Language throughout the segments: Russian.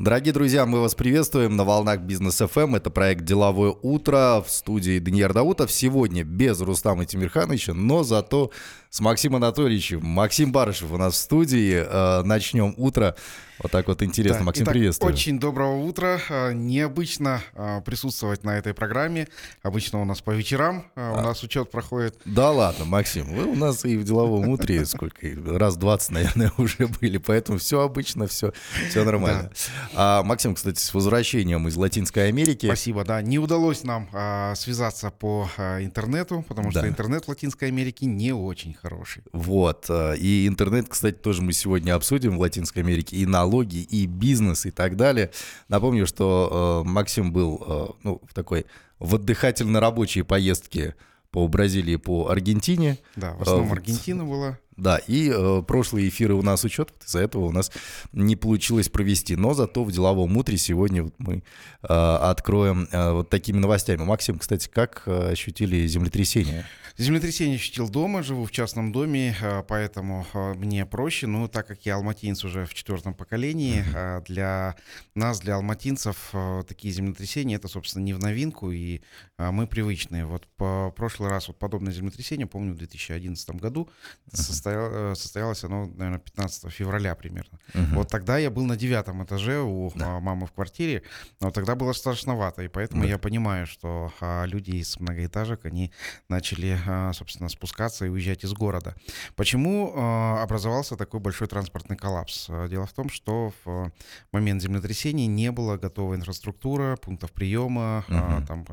Дорогие друзья, мы вас приветствуем на волнах Бизнес FM. Это проект «Деловое утро» в студии Даниил Даутов. Сегодня без Рустама Тимирхановича, но зато с Максимом Анатольевичем. Максим Барышев у нас в студии. Э, начнем утро вот так вот интересно. Да. Максим, Итак, приветствую. Очень доброго утра. А, необычно а, присутствовать на этой программе. Обычно у нас по вечерам а, у нас учет проходит. Да ладно, Максим, вы у нас и в деловом утре сколько, раз 20, наверное, уже были, поэтому все обычно, все, все нормально. Да. А, Максим, кстати, с возвращением из Латинской Америки. Спасибо, да. Не удалось нам а, связаться по а, интернету, потому что да. интернет в Латинской Америке не очень хороший. Вот. И интернет, кстати, тоже мы сегодня обсудим в Латинской Америке. И на налоги, и бизнес, и так далее. Напомню, что э, Максим был э, ну, в такой в отдыхательно-рабочей поездке по Бразилии, по Аргентине. Да, в основном э, Аргентина была. Да, и э, прошлые эфиры у нас учет, из-за этого у нас не получилось провести. Но зато в деловом утре сегодня вот мы э, откроем э, вот такими новостями. Максим, кстати, как э, ощутили землетрясение? Землетрясение ощутил дома, живу в частном доме, э, поэтому э, мне проще. Но так как я алматинец уже в четвертом поколении, для нас, для алматинцев, такие землетрясения это, собственно, не в новинку, и мы привычные. Вот по прошлый раз вот подобное землетрясение, помню, в 2011 году uh-huh. состоял, состоялось оно, наверное, 15 февраля примерно. Uh-huh. Вот тогда я был на девятом этаже у да. мамы в квартире, но тогда было страшновато, и поэтому да. я понимаю, что люди из многоэтажек, они начали а, собственно, спускаться и уезжать из города. Почему а, образовался такой большой транспортный коллапс? А, дело в том, что в момент землетрясения не было готовой инфраструктура, пунктов приема, uh-huh. там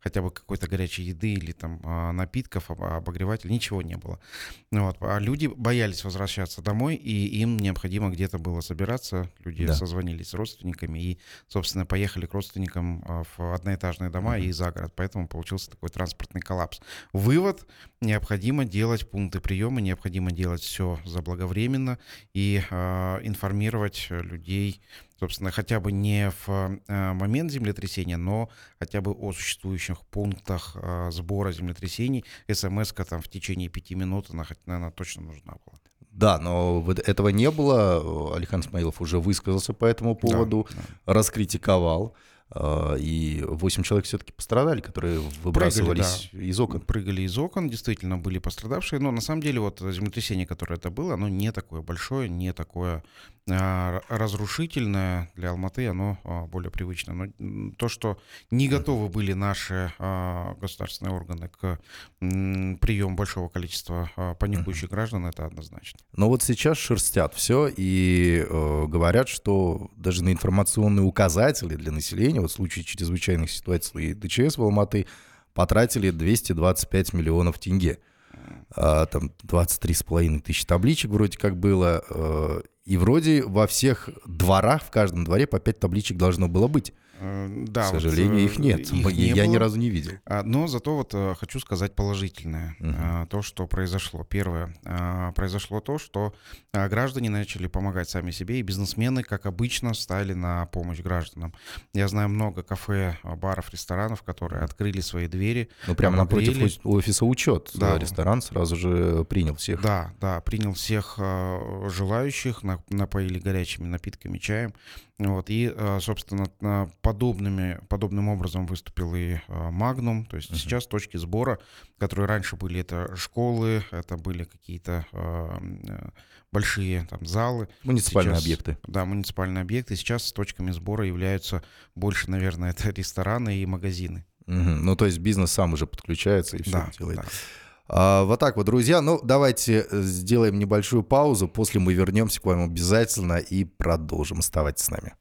хотя бы какой-то горячей еды или там напитков, обогревателей, ничего не было. Вот. А люди боялись возвращаться домой, и им необходимо где-то было собираться. Люди да. созвонились с родственниками и, собственно, поехали к родственникам в одноэтажные дома uh-huh. и за город. Поэтому получился такой транспортный коллапс. Вывод, необходимо делать пункты приема, необходимо делать все заблаговременно и э, информировать людей, собственно, хотя бы не в э, момент землетрясения, но хотя бы о существующих пунктах э, сбора землетрясений. СМС-ка там в течение пяти минут, она, наверное, точно нужна была. Да, но этого не было. Алихан Смаилов уже высказался по этому поводу, да, да. раскритиковал. А, и 8 человек все-таки пострадали, которые выбрасывались Прыгали, да. из окон. Прыгали из окон, действительно были пострадавшие, но на самом деле вот землетрясение, которое это было, оно не такое большое, не такое разрушительное для Алматы, оно а, более привычно. Но то, что не готовы были наши а, государственные органы к приему большого количества а, паникующих граждан, это однозначно. Но вот сейчас шерстят все и э, говорят, что даже на информационные указатели для населения вот в случае чрезвычайных ситуаций ДЧС в Алматы потратили 225 миллионов тенге. А, там 23,5 тысячи табличек вроде как было. И вроде во всех дворах, в каждом дворе по 5 табличек должно было быть. Э, да, К сожалению, вот, их нет. Их я не, не разу не видел. А, но зато вот э, хочу сказать положительное. Uh-huh. То, что произошло. Первое. Произошло то, что граждане начали помогать сами себе, и бизнесмены, как обычно, стали на помощь гражданам. Я знаю много кафе, баров, ресторанов, которые открыли свои двери. Ну, прямо напротив офиса учет. Да. Ресторан сразу же принял всех. Да, да, принял всех желающих, напоили горячими напитками, чаем. Вот, и, собственно, подобными, подобным образом выступил и Магнум. То есть uh-huh. сейчас точки сбора, которые раньше были, это школы, это были какие-то э, большие там залы. Муниципальные сейчас, объекты. Да, муниципальные объекты. Сейчас точками сбора являются больше, наверное, это рестораны и магазины. Угу. Ну, то есть бизнес сам уже подключается и все да, делает. Да. А, вот так вот, друзья. Ну, давайте э, сделаем небольшую паузу. После мы вернемся к вам обязательно и продолжим. Оставайтесь с нами.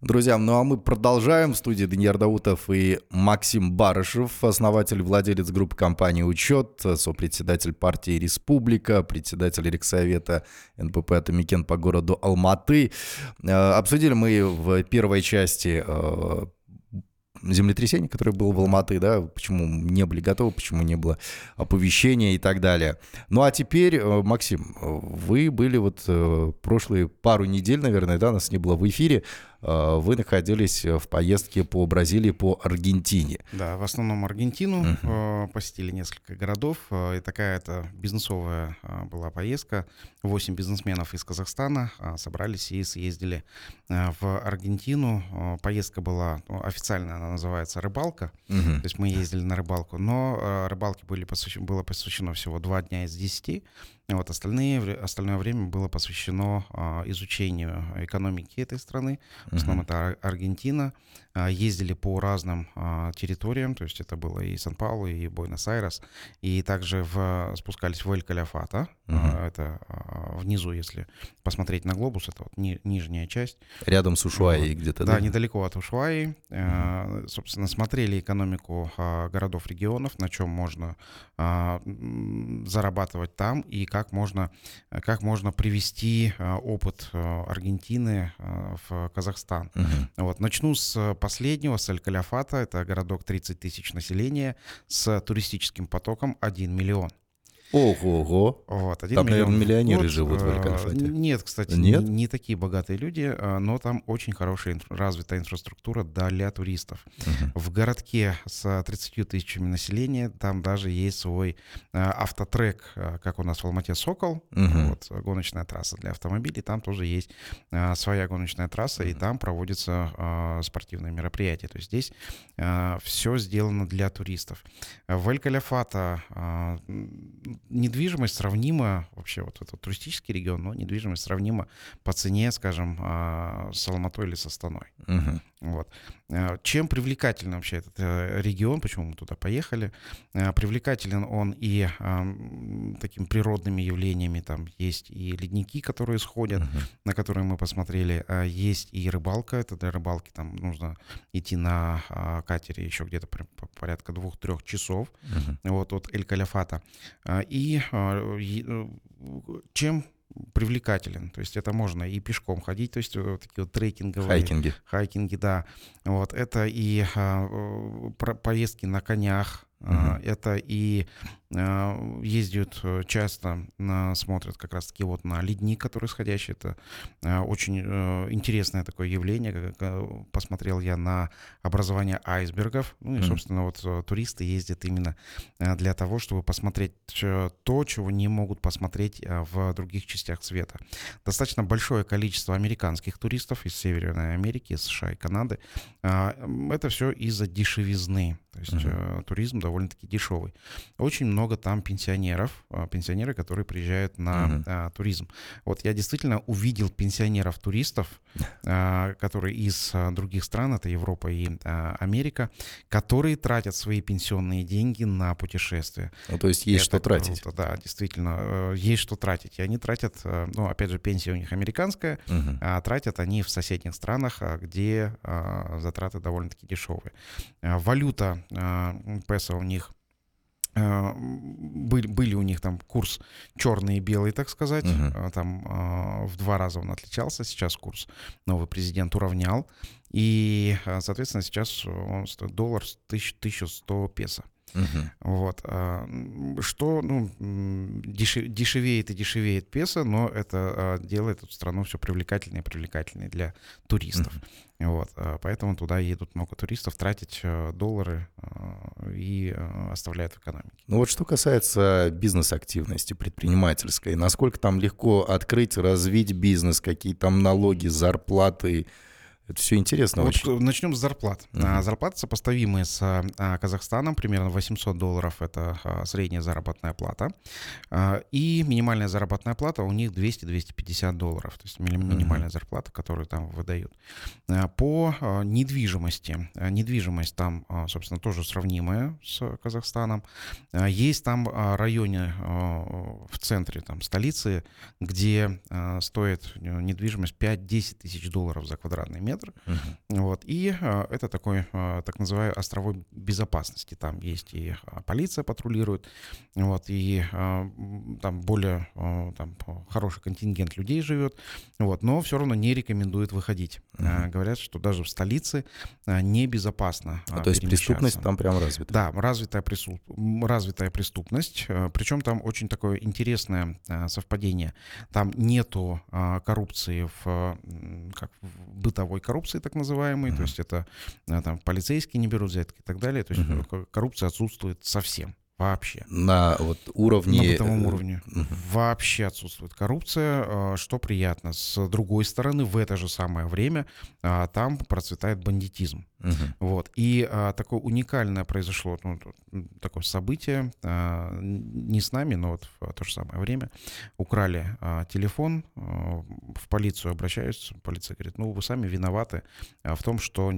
Друзья, ну а мы продолжаем. В студии Даниил Даутов и Максим Барышев, основатель, владелец группы компании «Учет», сопредседатель партии «Республика», председатель Рексовета НПП «Атамикен» по городу Алматы. Э, обсудили мы в первой части э, землетрясение, которое было в Алматы, да, почему не были готовы, почему не было оповещения и так далее. Ну а теперь, э, Максим, вы были вот прошлые пару недель, наверное, да, нас не было в эфире, вы находились в поездке по Бразилии, по Аргентине. Да, в основном Аргентину uh-huh. посетили несколько городов. Э, и такая это бизнесовая была поездка. Восемь бизнесменов из Казахстана собрались и съездили в Аргентину. Поездка была, ну, официально она называется рыбалка. Uh-huh. То есть мы ездили на рыбалку. Но рыбалке были посвящено, было посвящено всего два дня из десяти. Вот остальные, остальное время было посвящено а, изучению экономики этой страны. В основном это Аргентина. А, ездили по разным а, территориям, то есть это было и Сан-Паулу, и Буэнос-Айрес. И также в, спускались в Эль-Каляфата. Uh-huh. Это внизу, если посмотреть на глобус, это вот ни, нижняя часть. Рядом с Ушуаей вот. где-то, да? Да, недалеко от Ушуаи. Uh-huh. Собственно, смотрели экономику городов-регионов, на чем можно зарабатывать там и как можно, как можно привести опыт Аргентины в Казахстан. Угу. Вот. Начну с последнего, с Аль-Каляфата. Это городок 30 тысяч населения с туристическим потоком 1 миллион. Ого-го. Вот, там, наверное, миллионеры год. живут в Аль-Кальфате. Нет, кстати, Нет? Не, не такие богатые люди, но там очень хорошая развитая инфраструктура для туристов. Угу. В городке с 30 тысячами населения там даже есть свой автотрек, как у нас в Алмате Сокол, угу. вот, гоночная трасса для автомобилей, там тоже есть своя гоночная трасса, угу. и там проводятся спортивные мероприятия. То есть здесь все сделано для туристов. В Аль-Каляфата недвижимость сравнима, вообще вот этот туристический регион, но недвижимость сравнима по цене, скажем, а, с Алматой или со Станой. Угу. Вот. Э, чем привлекателен вообще этот э, регион, почему мы туда поехали? Э, привлекателен он и такими природными явлениями, там есть и ледники, которые сходят, uh-huh. на которые мы посмотрели, есть и рыбалка, это для рыбалки там нужно идти на а, катере еще где-то порядка двух-трех часов, uh-huh. вот от Эль-Каляфата. И чем привлекателен. То есть это можно и пешком ходить, то есть вот такие вот трекинговые... Хайкинги. Хайкинги, да. Вот это и а, поездки на конях, Uh-huh. Это и ездят э, часто, смотрят как раз-таки вот на ледник, который сходящий. Это а, очень э, интересное такое явление. Посмотрел я на образование айсбергов. Ну и, собственно, вот э, туристы ездят именно для того, чтобы посмотреть то, чего не могут посмотреть в других частях света. Достаточно большое количество американских туристов из Северной Америки, из США и Канады. Это все из-за дешевизны. То есть uh-huh. туризм довольно-таки дешевый. Очень много там пенсионеров, а, пенсионеры, которые приезжают на а, туризм. Вот я действительно увидел пенсионеров-туристов, а, которые из а, других стран, это Европа и а, Америка, которые тратят свои пенсионные деньги на путешествия. Ну, то есть есть Это что тратить. Круто, да, действительно, э, есть что тратить. И они тратят, э, ну, опять же, пенсия у них американская, uh-huh. а тратят они в соседних странах, где а, затраты довольно-таки дешевые. Валюта песо у них были, были у них там курс черный и белый, так сказать. Uh-huh. Там э, в два раза он отличался. Сейчас курс новый президент уравнял. И, соответственно, сейчас он стоит доллар 1100 песо. Угу. Вот. А, что ну, дешевеет и дешевеет песо, но это а, делает эту страну все привлекательнее и привлекательнее для туристов. Угу. Вот. А, поэтому туда едут много туристов, тратить доллары и оставляют в экономике. Ну вот что касается бизнес-активности предпринимательской, насколько там легко открыть, развить бизнес, какие там налоги, зарплаты, это все интересно вот очень. Начнем с зарплат. Uh-huh. Зарплаты сопоставимые с а, Казахстаном, примерно 800 долларов — это а, средняя заработная плата. И минимальная заработная плата у них 200-250 долларов, то есть минимальная uh-huh. зарплата, которую там выдают. По недвижимости. Недвижимость там, собственно, тоже сравнимая с Казахстаном. Есть там районе в центре там, столицы, где стоит недвижимость 5-10 тысяч долларов за квадратный метр метр. Угу. Вот. И а, это такой, а, так называемый островой безопасности. Там есть и а, полиция патрулирует, вот, и там более там, хороший контингент людей живет, вот, но все равно не рекомендуют выходить. А, говорят, что даже в столице небезопасно а, То есть преступность там прям развита? Да, развитая, преступ... развитая преступность. Причем там очень такое интересное совпадение. Там нету коррупции в, как в бытовой коррупции, так называемой, uh-huh. то есть это там полицейские не берут взятки и так далее, то есть коррупция отсутствует совсем. Вообще. На вот уровне... На бытовом э, уровне. Вообще отсутствует коррупция, а, что приятно. С другой стороны, в это же самое время а, там процветает бандитизм. Угу. Вот. И а, такое уникальное произошло, ну, такое событие, а, не с нами, но вот в то же самое время. Украли а, телефон, а, в полицию обращаются, полиция говорит, ну, вы сами виноваты а, в том, что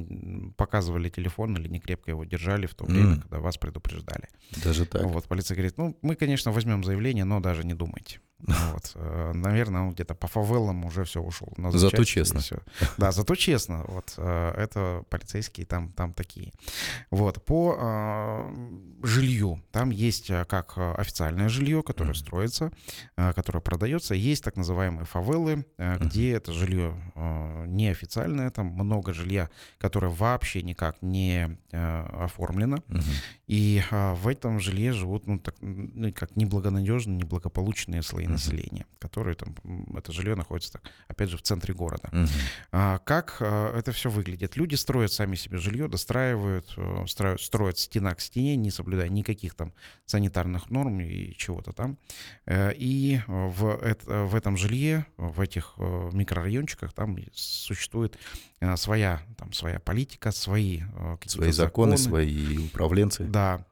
показывали телефон или не крепко его держали в то время, mm. когда вас предупреждали. Даже так. Вот, полиция говорит, ну, мы, конечно, возьмем заявление, но даже не думайте. Вот. Э, наверное, он где-то по фавелам уже все ушел. Зато честно. Все. Да, зато честно. Вот э, это полицейские там, там такие. Вот. По э, жилью. Там есть э, как официальное жилье, которое mm-hmm. строится, которое продается. Есть так называемые фавелы, где mm-hmm. это жилье неофициальное. Там много жилья, которое вообще никак не оформлено. Mm-hmm. И в этом жилье живут, ну, так, ну, как неблагонадежные, неблагополучные слои населения, которые там, это жилье находится, так, опять же, в центре города. Uh-huh. А, как а, это все выглядит? Люди строят сами себе жилье, достраивают, э, строят, строят стена к стене, не соблюдая никаких там санитарных норм и чего-то там. Э, и в, это, в этом жилье, в этих э, микрорайончиках там существует своя, там, своя политика, свои Свои законы, законы, свои управленцы. Да,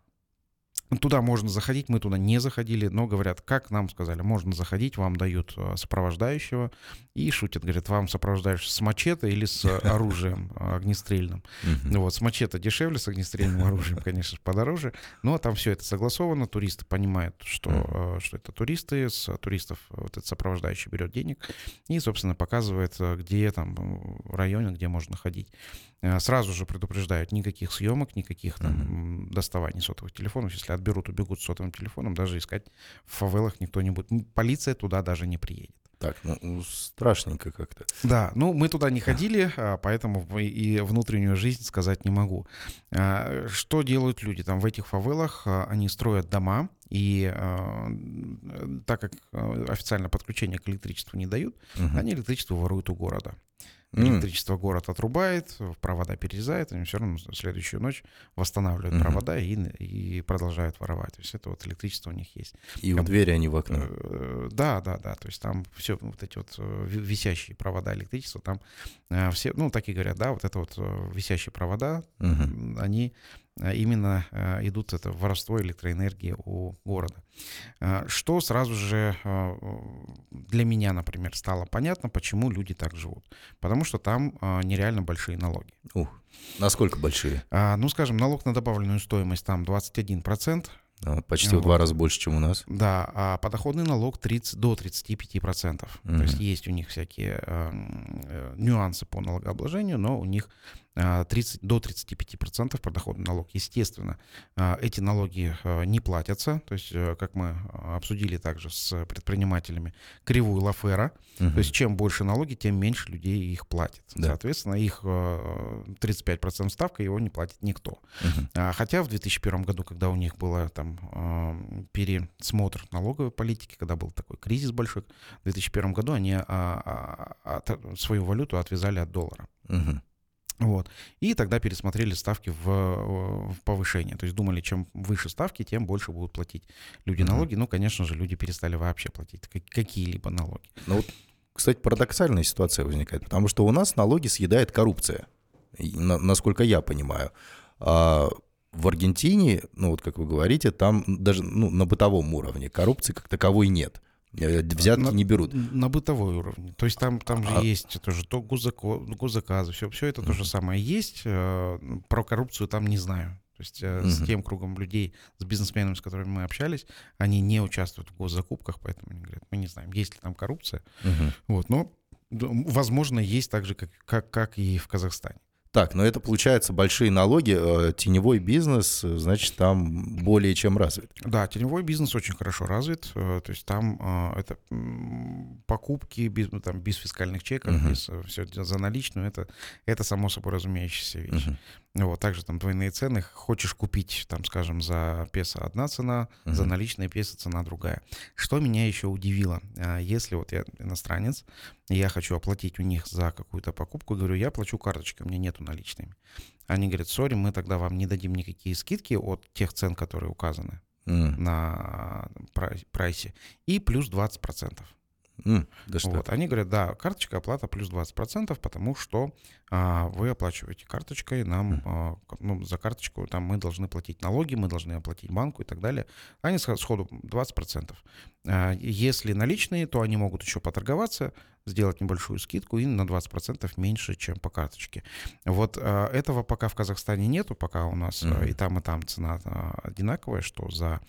Туда можно заходить, мы туда не заходили, но говорят, как нам сказали, можно заходить, вам дают э, сопровождающего, и шутят, говорят, вам сопровождающий с мачете или с оружием э, огнестрельным. Ну вот, с мачете дешевле, с огнестрельным оружием, конечно, подороже, но там все это согласовано, туристы понимают, что, э, что это туристы, с туристов вот этот сопровождающий берет денег и, собственно, показывает, где там в районе, где можно ходить. Сразу же предупреждают, никаких съемок, никаких там доставаний сотовых телефонов, если отберут, убегут с сотовым телефоном, даже искать в фавелах никто не будет. Полиция туда даже не приедет. Так, ну, ну страшненько как-то. Да, ну мы туда не ходили, а, поэтому и внутреннюю жизнь сказать не могу. А, что делают люди там в этих фавелах? А, они строят дома, и так как официально подключение к электричеству не дают, угу. они электричество воруют у города. Электричество mm. город отрубает, провода перерезает, они все равно следующую ночь восстанавливают mm-hmm. провода и, и продолжают воровать. То есть это вот электричество у них есть. И Там, в двери они в окно. Э, да, да, да. То есть там все вот эти вот э, висящие провода электричества, там э, все, ну, так и говорят, да, вот это вот висящие провода, mm-hmm. они а именно а, идут это воровство электроэнергии у города. А, что сразу же для меня, например, стало понятно, почему люди так живут. Потому что там нереально большие налоги. Ух, насколько большие? Ну, скажем, налог на добавленную стоимость там 21%. Да, почти вот. в два раза больше, чем у нас. Да, а подоходный налог 30, до 35%. Угу. То есть есть у них всякие э, нюансы по налогообложению, но у них 30, а, до 35% подоходный налог. Естественно, а, эти налоги а, не платятся. То есть, э, как мы обсудили также с предпринимателями, кривую Лафера. Угу. То есть, чем больше налоги, тем меньше людей их платит. Да. Соответственно, их 35% ставка, его не платит никто. Угу. Хотя в 2001 году, когда у них был там пересмотр налоговой политики, когда был такой кризис большой, в 2001 году они свою валюту отвязали от доллара. Угу. Вот. И тогда пересмотрели ставки в, в повышение. То есть думали, чем выше ставки, тем больше будут платить люди mm-hmm. налоги. Ну, конечно же, люди перестали вообще платить какие-либо налоги. Ну вот, кстати, парадоксальная ситуация возникает, потому что у нас налоги съедает коррупция, насколько я понимаю. А в Аргентине, ну вот как вы говорите, там даже ну, на бытовом уровне коррупции как таковой нет. Э, взятки на, не берут. На бытовой уровне. То есть там, там же а... есть тоже то госзако, госзаказы, все, все это mm-hmm. то же самое есть. Э, про коррупцию там не знаю. То есть mm-hmm. с тем кругом людей, с бизнесменами, с которыми мы общались, они не участвуют в госзакупках, поэтому они говорят, мы не знаем, есть ли там коррупция. Mm-hmm. Вот, но возможно, есть так же, как, как, как и в Казахстане. Так, но это получается большие налоги, э, теневой бизнес, э, значит, там более чем развит. Да, теневой бизнес очень хорошо развит, э, то есть там это покупки без, ну, там, без фискальных чеков, uh-huh. без все за наличную, это, это само собой разумеющаяся вещь. Uh-huh. Вот, также там двойные цены. Хочешь купить, там, скажем, за песо одна цена, uh-huh. за наличные песо цена другая. Что меня еще удивило, а, если вот я иностранец, я хочу оплатить у них за какую-то покупку, говорю, я плачу карточкой, у меня нету наличными. Они говорят, сори, мы тогда вам не дадим никакие скидки от тех цен, которые указаны mm. на прайсе, и плюс 20%. Mm, да что? Вот. Они говорят, да, карточка оплата плюс 20%, потому что а, вы оплачиваете карточкой, нам mm. а, ну, за карточку там мы должны платить налоги, мы должны оплатить банку и так далее. Они сходу 20%. А, если наличные, то они могут еще поторговаться, сделать небольшую скидку и на 20% меньше, чем по карточке. Вот э, этого пока в Казахстане нету, пока у нас mm-hmm. и там, и там цена одинаковая, что за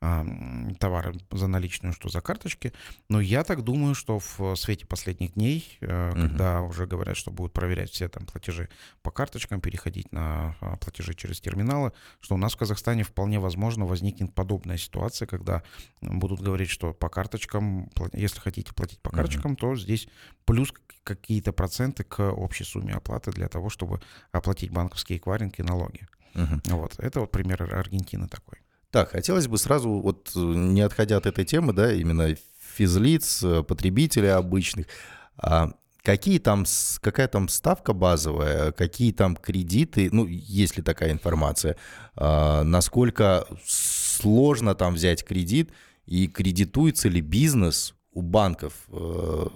товары за наличную, что за карточки. Но я так думаю, что в свете последних дней, mm-hmm. когда уже говорят, что будут проверять все там платежи по карточкам, переходить на платежи через терминалы, что у нас в Казахстане вполне возможно возникнет подобная ситуация, когда будут говорить, что по карточкам, если хотите платить по карточкам, mm-hmm. то здесь плюс какие-то проценты к общей сумме оплаты для того, чтобы оплатить банковские эквайринги и налоги. Угу. Вот. Это вот пример Аргентины такой. Так, хотелось бы сразу, вот не отходя от этой темы, да, именно физлиц, потребителей обычных, а какие там, какая там ставка базовая, какие там кредиты, ну, есть ли такая информация, а, насколько сложно там взять кредит и кредитуется ли бизнес у банков э,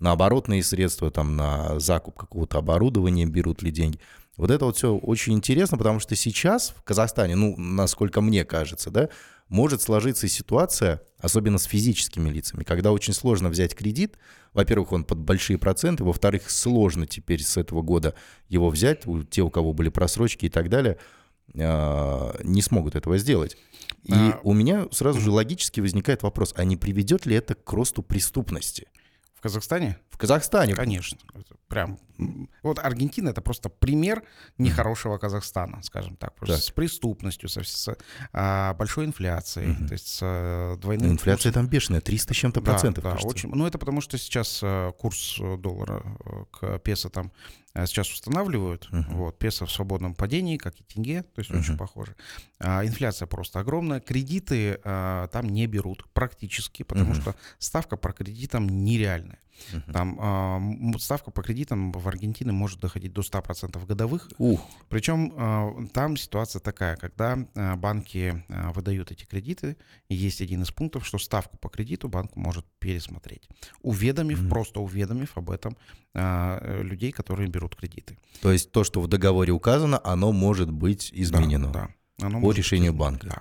на оборотные средства, там, на закуп какого-то оборудования берут ли деньги. Вот это вот все очень интересно, потому что сейчас в Казахстане, ну, насколько мне кажется, да, может сложиться ситуация, особенно с физическими лицами, когда очень сложно взять кредит. Во-первых, он под большие проценты, во-вторых, сложно теперь с этого года его взять, у, те, у кого были просрочки и так далее, не смогут этого сделать. И а... у меня сразу же логически возникает вопрос, а не приведет ли это к росту преступности? В Казахстане? В Казахстане. Конечно. Прям. Вот Аргентина это просто пример нехорошего Казахстана, скажем так. так. С преступностью, со, с а, большой инфляцией, угу. то есть с а, двойным... Ну, инфляция курсом. там бешеная, 300 с чем-то да, процентов. Да, очень. Ну, это потому что сейчас а, курс доллара к песо там сейчас устанавливают. Uh-huh. Вот, песо в свободном падении, как и тенге, то есть uh-huh. очень похоже. А, инфляция просто огромная. Кредиты а, там не берут практически, потому uh-huh. что ставка по кредитам нереальная. Uh-huh. Там э, ставка по кредитам в Аргентине может доходить до 100% годовых. Uh. Причем э, там ситуация такая, когда э, банки э, выдают эти кредиты, есть один из пунктов, что ставку по кредиту банк может пересмотреть, уведомив, uh-huh. просто уведомив об этом э, людей, которые берут кредиты. То есть то, что в договоре указано, оно может быть изменено да, да. Оно по решению быть, банка. Да.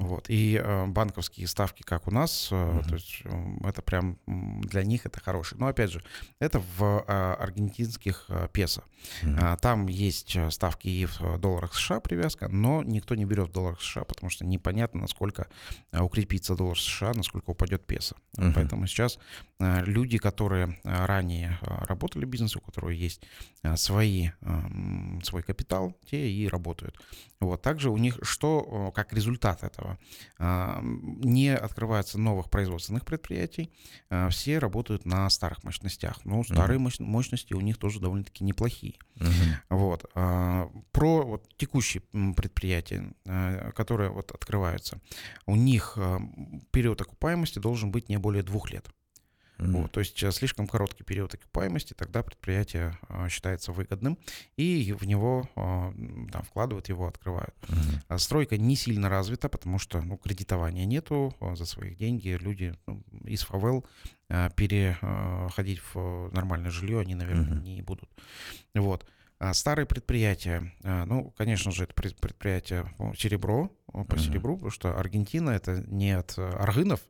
Вот. И э, банковские ставки, как у нас, э, uh-huh. то есть э, это прям для них это хороший. Но опять же, это в э, аргентинских э, песо. Uh-huh. Э, там есть ставки и в долларах США привязка, но никто не берет в долларах США, потому что непонятно, насколько э, укрепится доллар США, насколько упадет песо. Uh-huh. Поэтому сейчас э, люди, которые ранее работали в бизнесе, у которых есть э, свои, э, свой капитал, те и работают. Вот. Также у них что, как результат этого? А, не открывается новых производственных предприятий, а, все работают на старых мощностях. Но старые uh-huh. мощности у них тоже довольно-таки неплохие. Uh-huh. Вот. А, про вот, текущие предприятия, которые вот открываются, у них период окупаемости должен быть не более двух лет. Mm-hmm. Вот, то есть э, слишком короткий период окупаемости, тогда предприятие а, считается выгодным, и в него а, там, вкладывают, его открывают. Mm-hmm. А стройка не сильно развита, потому что ну, кредитования нету, а, за свои деньги люди ну, из фавел переходить в нормальное жилье они, наверное, mm-hmm. не будут. Вот. Старые предприятия, ну, конечно же, это предприятие ну, серебро, по uh-huh. серебру, потому что Аргентина это не от аргынов,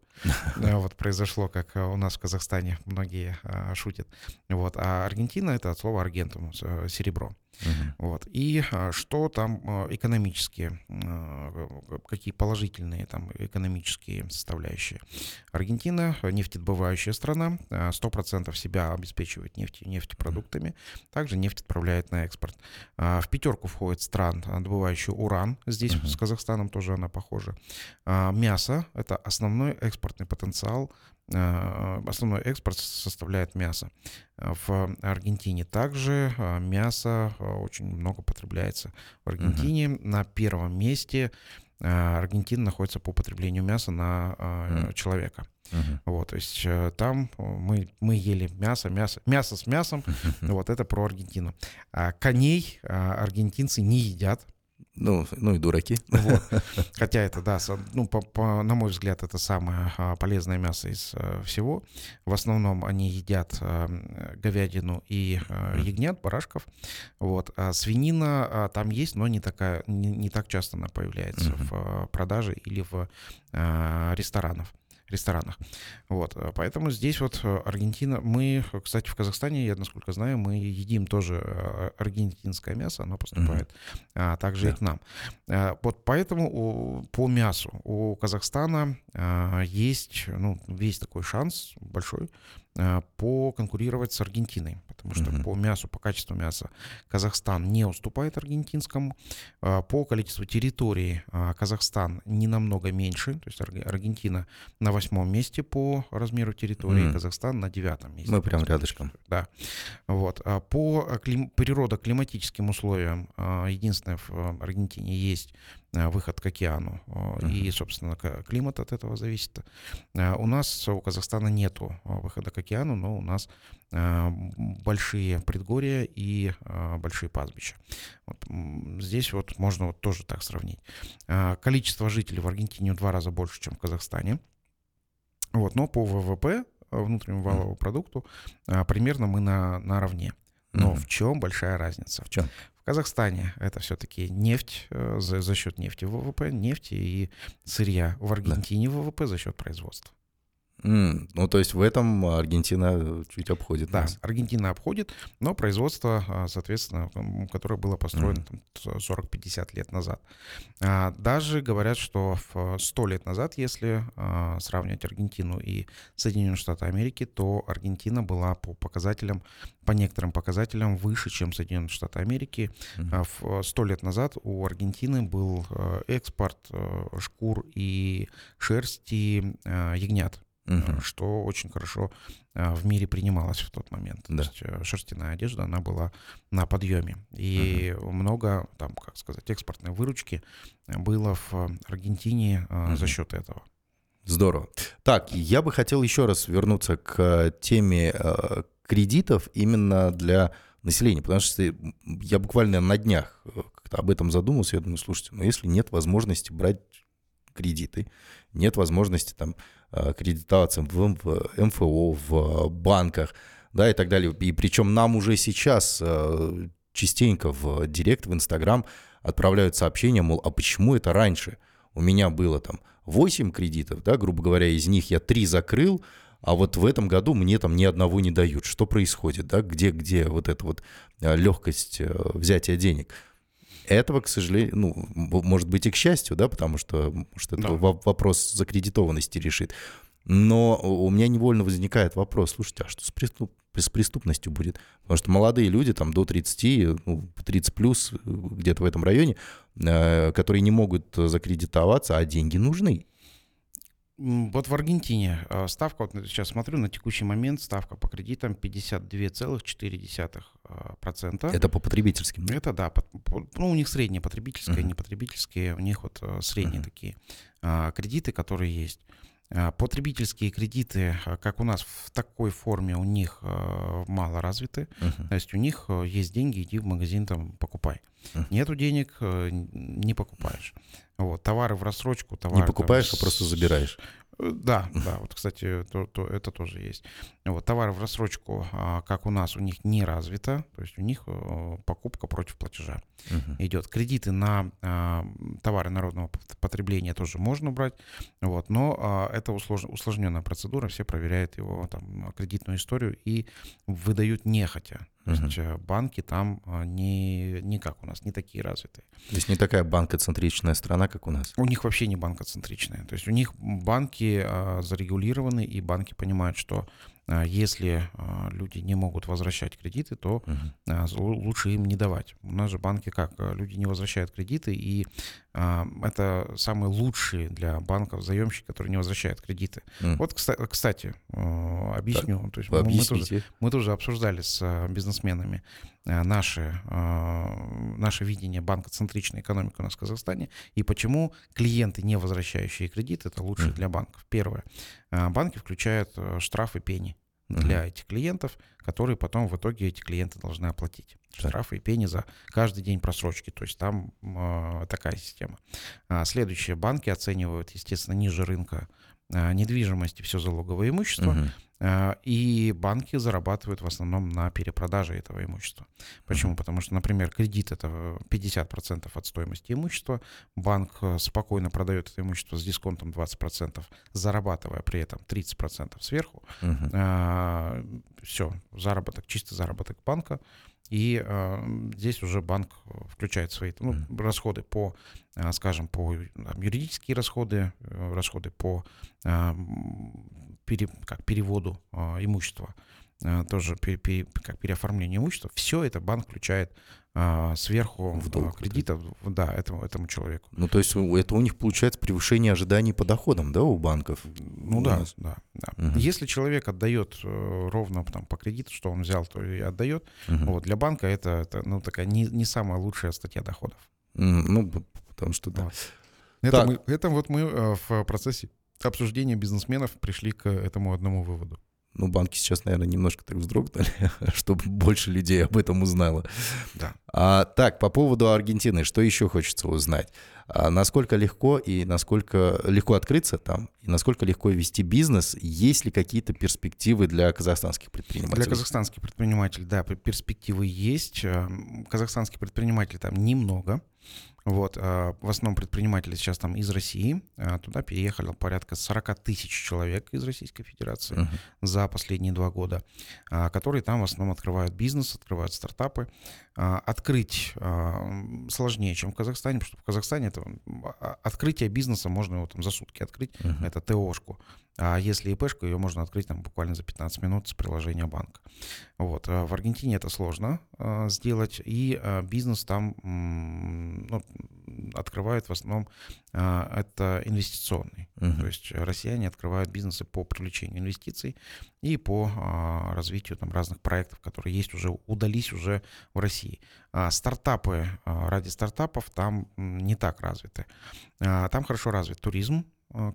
вот произошло, как у нас в Казахстане многие шутят, вот, а Аргентина это от слова аргентум, серебро. Угу. Вот. И а, что там а, экономические, а, какие положительные там экономические составляющие. Аргентина нефтедобывающая страна, 100% себя обеспечивает нефть, нефтепродуктами, также нефть отправляет на экспорт. В пятерку входит стран, добывающих уран, здесь uh с Казахстаном тоже она похожа. Мясо — это основной экспортный потенциал Э, основной экспорт составляет мясо. В Аргентине также э, мясо э, очень много потребляется. В Аргентине uh-huh. на первом месте Аргентина находится по потреблению мяса на uh-huh. человека. Uh-huh. Вот, то есть там мы, мы ели мясо, мясо, мясо с мясом. Uh-huh. Вот это про Аргентину. А коней аргентинцы не едят. Ну, ну и дураки. Вот. Хотя это, да, ну, по, по, на мой взгляд, это самое а, полезное мясо из а, всего. В основном они едят а, говядину и а, ягнят, барашков. Вот. А свинина а, там есть, но не, такая, не, не так часто она появляется в а, продаже или в а, ресторанах. Вот, э, поэтому здесь вот э, Аргентина, мы, кстати, в Казахстане, я насколько знаю, мы едим тоже э, аргентинское мясо, оно поступает mm-hmm. а, также да. и к нам. А, вот поэтому у, по мясу у Казахстана а, есть, ну, весь такой шанс большой поконкурировать с Аргентиной, потому что mm-hmm. по мясу, по качеству мяса Казахстан не уступает аргентинскому, э, по количеству территории э, Казахстан не намного меньше, то есть Аргентина на восьмом месте по размеру территории, mm-hmm. Казахстан на девятом месте. Мы прям рядышком. Да. Вот. По клим... природоклиматическим условиям единственное в Аргентине есть Э, выход к океану. Uh-huh. И, собственно, климат от этого зависит. Э, у нас, у Казахстана нету выхода к океану, но у нас большие предгорья и большие пастбища. Вот здесь вот можно вот тоже так сравнить. Количество жителей в Аргентине в два раза больше, чем в Казахстане. Вот, но по ВВП, внутреннему валовому продукту, примерно мы на, наравне. Но mm-hmm. в чем большая разница? В чем? В Казахстане это все-таки нефть э, за, за счет нефти ВВП, нефти и сырья. В Аргентине да. ВВП за счет производства. Mm, ну, то есть в этом Аргентина чуть обходит да, нас. Аргентина обходит, но производство, а, соответственно, которое было построено mm. 40-50 лет назад. А, даже говорят, что в 100 лет назад, если а, сравнивать Аргентину и Соединенные Штаты Америки, то Аргентина была по показателям, по некоторым показателям выше, чем Соединенные Штаты Америки. Mm. В 100 лет назад у Аргентины был экспорт шкур и шерсти ягнят угу. что очень хорошо э, в мире принималось в тот момент. Да. То есть э, шерстяная одежда, она была на подъеме. И угу. много, там, как сказать, экспортной выручки было в Аргентине угу. за счет этого. Здорово. Так, я бы хотел еще раз вернуться к теме э, кредитов именно для населения, потому что я буквально на днях об этом задумался, я думаю, слушайте, но если нет возможности брать кредиты, нет возможности там Э, кредитоваться в МФО, в банках, да, и так далее. И причем нам уже сейчас э, частенько в директ, в Инстаграм отправляют сообщения, мол, а почему это раньше? У меня было там 8 кредитов, да, грубо говоря, из них я 3 закрыл, а вот в этом году мне там ни одного не дают. Что происходит, да, где, где вот эта вот э, легкость взятия денег? Этого, к сожалению, ну, может быть и к счастью, да, потому что, что это да. вопрос закредитованности решит. Но у меня невольно возникает вопрос, слушайте, а что с, преступ, с преступностью будет? Потому что молодые люди, там, до 30, ну, 30 плюс, где-то в этом районе, э, которые не могут закредитоваться, а деньги нужны. Вот в Аргентине э, ставка, вот сейчас смотрю, на текущий момент ставка по кредитам 52,4%. Это по потребительским? Да? Это да, по, по, ну у них средние потребительские, uh-huh. не потребительские, у них вот э, средние uh-huh. такие а, кредиты, которые есть. А, потребительские кредиты, а, как у нас в такой форме, у них а, мало развиты. Uh-huh. То есть у них есть деньги, иди в магазин там покупай. Uh-huh. Нету денег, не покупаешь. Вот, товары в рассрочку, товары... Не покупаешь, там, а просто забираешь. Э, да, да, вот, кстати, то, то, это тоже есть. Вот, товары в рассрочку, а, как у нас, у них не развито, то есть у них э, покупка против платежа uh-huh. идет. Кредиты на а, товары народного потребления тоже можно брать, вот, но а, это услож, усложненная процедура, все проверяют его там, кредитную историю и выдают нехотя. То есть э, банки там не, не как у нас, не такие развитые. То есть не такая банкоцентричная страна, как у нас? У них вообще не банкоцентричная. То есть у них банки а, зарегулированы, и банки понимают, что а, если а, люди не могут возвращать кредиты, то uh-huh. лучше им не давать. У нас же банки как? Люди не возвращают кредиты, и это самые лучшие для банков заемщики, которые не возвращают кредиты. Uh-huh. Вот, кстати, объясню. Так, то есть мы, мы, тоже, мы тоже обсуждали с бизнесменами наше, наше видение банкоцентричной экономики у нас в Казахстане, и почему клиенты, не возвращающие кредиты, это лучше uh-huh. для банков. Первое. Банки включают штрафы пени для этих клиентов, которые потом в итоге эти клиенты должны оплатить. Штрафы и пени за каждый день просрочки. То есть там э, такая система. А следующие банки оценивают, естественно, ниже рынка э, недвижимости все залоговое имущество. Угу. Э, и банки зарабатывают в основном на перепродаже этого имущества. Почему? Потому что, например, кредит это 50% от стоимости имущества. Банк э, спокойно продает это имущество с дисконтом 20%, зарабатывая при этом 30% сверху. Uh-huh. Все, заработок, чистый заработок банка. И э, здесь уже банк включает свои ну, mm. расходы по, э, скажем, по там, юридические расходы, э, расходы по э, пере, как переводу э, имущества, э, тоже пере, пере, как переоформление имущества. Все это банк включает а, сверху в долг, кредита, да, этому, этому человеку. Ну, то есть это у них получается превышение ожиданий по доходам, да, у банков? Ну у да, нас. да. да. Угу. Если человек отдает э, ровно там, по кредиту, что он взял, то и отдает, угу. вот, для банка это, это ну, такая не, не самая лучшая статья доходов. Ну, потому что да. Вот. Это, мы, это вот мы э, в процессе обсуждения бизнесменов пришли к этому одному выводу. Ну, банки сейчас, наверное, немножко так вздрогнули, чтобы больше людей об этом узнало. Да. А, так, по поводу Аргентины, что еще хочется узнать? А, насколько легко и насколько легко открыться там, и насколько легко вести бизнес? Есть ли какие-то перспективы для казахстанских предпринимателей? Для казахстанских предпринимателей, да, перспективы есть. Казахстанских предпринимателей там немного. Вот, а, в основном предприниматели сейчас там из России. А, туда переехали порядка 40 тысяч человек из Российской Федерации uh-huh. за последние два года, а, которые там в основном открывают бизнес, открывают стартапы. Открыть сложнее, чем в Казахстане, потому что в Казахстане это открытие бизнеса можно его там за сутки открыть, uh-huh. это ТОшку. А если ИПшку, ее можно открыть там буквально за 15 минут с приложения банка. Вот. В Аргентине это сложно сделать, и бизнес там ну, открывают в основном а, это инвестиционный. Uh-huh. То есть россияне открывают бизнесы по привлечению инвестиций и по а, развитию там, разных проектов, которые есть уже, удались уже в России. А стартапы ради стартапов там не так развиты. Там хорошо развит туризм,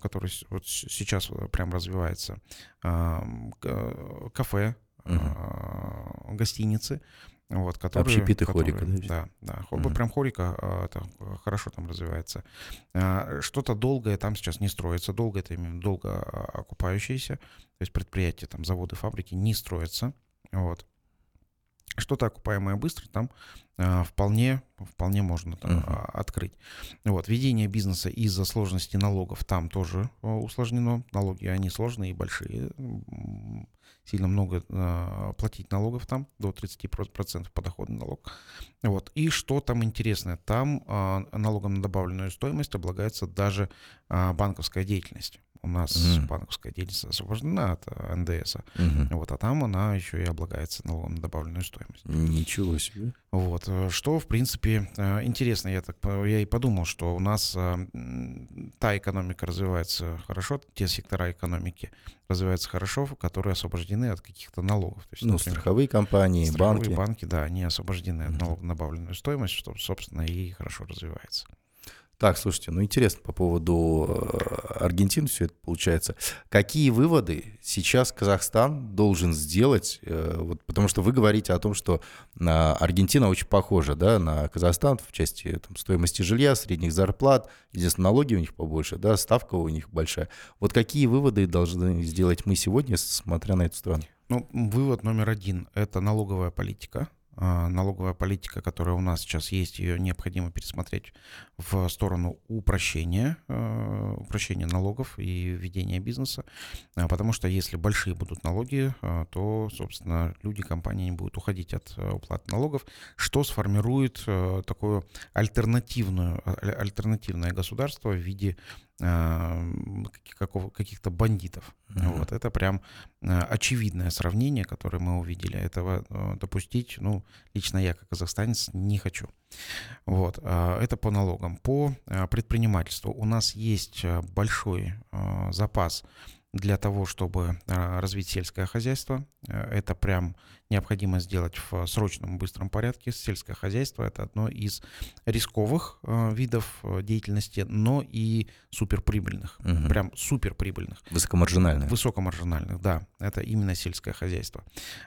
который вот сейчас прям развивается, кафе, uh-huh. гостиницы вот, которые, Общепит и которые, хорика, да? Да, да. Угу. Прям хорика а, это хорошо там развивается. А, что-то долгое там сейчас не строится. Долго это именно долго окупающееся. То есть предприятия, там, заводы, фабрики не строятся. Вот. Что-то окупаемое быстро там а, вполне, вполне можно там, uh-huh. открыть. Вот. Ведение бизнеса из-за сложности налогов там тоже усложнено. Налоги, они сложные и большие сильно много э, платить налогов там, до 30% подоходный налог. Вот. И что там интересное? Там э, налогом на добавленную стоимость облагается даже э, банковская деятельность. У нас mm. банковская деятельность освобождена от НДС. Mm-hmm. Вот, а там она еще и облагается налогом на добавленную стоимость. Ничего себе. Вот, э, что, в принципе, э, интересно, я, так, я и подумал, что у нас э, та экономика развивается хорошо, те сектора экономики развиваются хорошо, которые освобождены от каких-то налогов. То есть, ну, например, страховые компании, страховые банки. банки, да, они освобожденные от налога на добавленную стоимость, что, собственно, и хорошо развивается. Так, слушайте, ну интересно по поводу э, Аргентины все это получается. Какие выводы сейчас Казахстан должен сделать? Э, вот, потому что вы говорите о том, что Аргентина очень похожа да, на Казахстан в части там, стоимости жилья, средних зарплат, единственное, налоги у них побольше, да, ставка у них большая. Вот какие выводы должны сделать мы сегодня, смотря на эту страну? Ну, вывод номер один – это налоговая политика. А, налоговая политика, которая у нас сейчас есть, ее необходимо пересмотреть в сторону упрощения, а, упрощения налогов и ведения бизнеса, а, потому что если большие будут налоги, то, собственно, люди, компании не будут уходить от уплаты налогов, что сформирует такое альтернативное, альтернативное государство в виде каких-то бандитов. Mm-hmm. Вот, это прям очевидное сравнение, которое мы увидели. Этого допустить, ну, лично я, как казахстанец, не хочу. Вот, это по налогам. По предпринимательству у нас есть большой запас для того, чтобы развить сельское хозяйство. Это прям необходимо сделать в срочном быстром порядке. Сельское хозяйство – это одно из рисковых э, видов э, деятельности, но и суперприбыльных, угу. прям суперприбыльных. Высокомаржинальных. Высокомаржинальных, да. Это именно сельское хозяйство.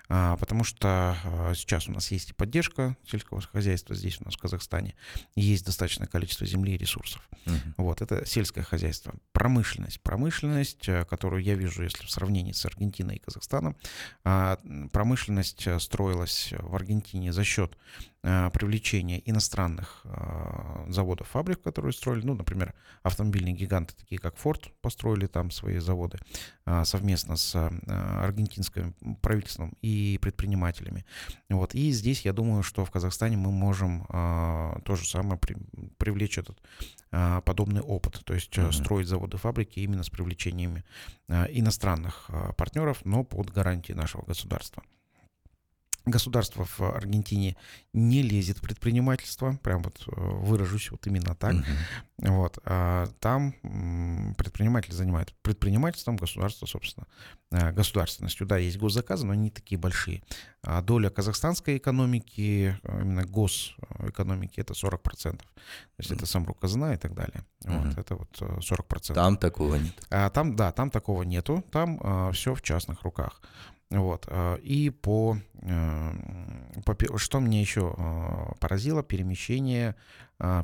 А, потому что а, сейчас у нас есть и поддержка сельского хозяйства здесь у нас в Казахстане, есть достаточное количество земли и ресурсов. Угу. Вот, это сельское хозяйство. Промышленность. Промышленность, э, которую я вижу, если в сравнении с Аргентиной и Казахстаном, а, промышленность промышленность э, строилась в Аргентине за счет э, привлечения иностранных э, заводов, фабрик, которые строили, ну, например, автомобильные гиганты, такие как Ford, построили там свои заводы совместно с аргентинским правительством и предпринимателями. Вот. И здесь, я думаю, что в Казахстане мы можем то же самое привлечь этот подобный опыт, то есть mm-hmm. строить заводы, фабрики именно с привлечениями иностранных партнеров, но под гарантией нашего государства государство в Аргентине не лезет в предпринимательство, прям вот э, выражусь вот именно так. Uh-huh. Вот, а там предприниматели занимают предпринимательством, государство, собственно, э, государственностью. Да, есть госзаказы, но они не такие большие. А доля казахстанской экономики, э, именно госэкономики, это 40%. То есть uh-huh. это сам казна и так далее. Uh-huh. Вот, это вот 40%. Там такого нет. А, там, да, там такого нету. Там а, все в частных руках. Вот. Э, и по, э, по что мне еще э, поразило, перемещение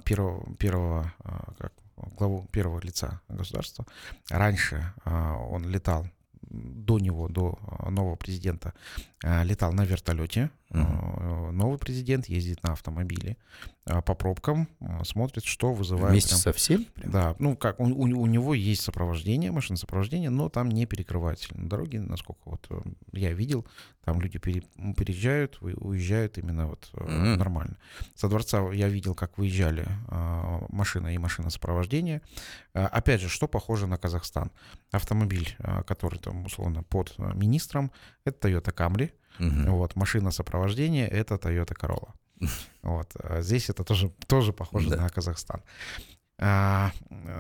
первого, первого как, главу первого лица государства. Раньше он летал до него, до нового президента, летал на вертолете. Uh-huh. Новый президент ездит на автомобиле по пробкам, смотрит, что вызывает... Вместе прям, со всем? Да, ну как, у, у него есть сопровождение, машина сопровождения, но там не перекрыватель на дороге, насколько вот я видел, там люди пере, переезжают, уезжают именно вот mm-hmm. нормально. Со дворца я видел, как выезжали машина и машина сопровождения. Опять же, что похоже на Казахстан? Автомобиль, который там условно под министром, это Toyota Camry, Угу. Вот, машина сопровождения — это Toyota Corolla. Вот. А здесь это тоже, тоже похоже да. на Казахстан. А,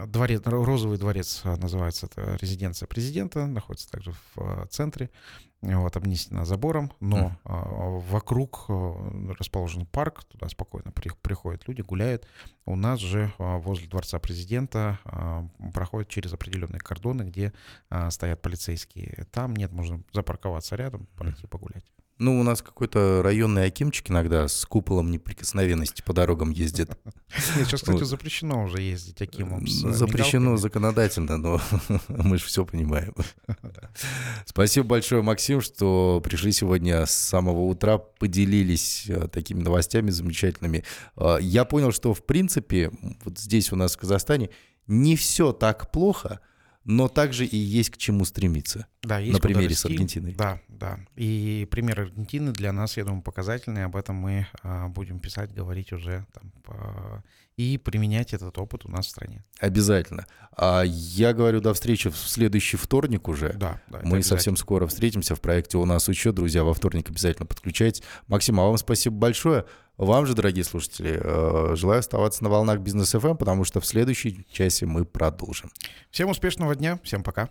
дворец, розовый дворец называется, это резиденция президента, находится также в а, центре, вот, обнесена забором, но mm. вокруг расположен парк, туда спокойно приходят люди, гуляют. У нас же возле дворца президента проходит через определенные кордоны, где стоят полицейские. Там нет, можно запарковаться рядом, пройти погулять. Ну, у нас какой-то районный Акимчик иногда с куполом неприкосновенности по дорогам ездит. Нет, сейчас, кстати, запрещено уже ездить Акимом. Запрещено законодательно, но мы же все понимаем. Спасибо большое, Максим, что пришли сегодня с самого утра, поделились э, такими новостями замечательными. Э, я понял, что, в принципе, вот здесь у нас в Казахстане не все так плохо, но также и есть к чему стремиться. Да, есть на примере расти. с Аргентиной. Да, да. И пример Аргентины для нас, я думаю, показательный. Об этом мы а, будем писать, говорить уже там, по... и применять этот опыт у нас в стране. Обязательно. А я говорю до встречи в следующий вторник уже. Да, да. Мы совсем скоро встретимся в проекте «У нас учет». Друзья, во вторник обязательно подключайтесь. Максим, а вам спасибо большое. Вам же, дорогие слушатели, э, желаю оставаться на волнах бизнес FM, эм, потому что в следующей части мы продолжим. Всем успешного дня, всем пока.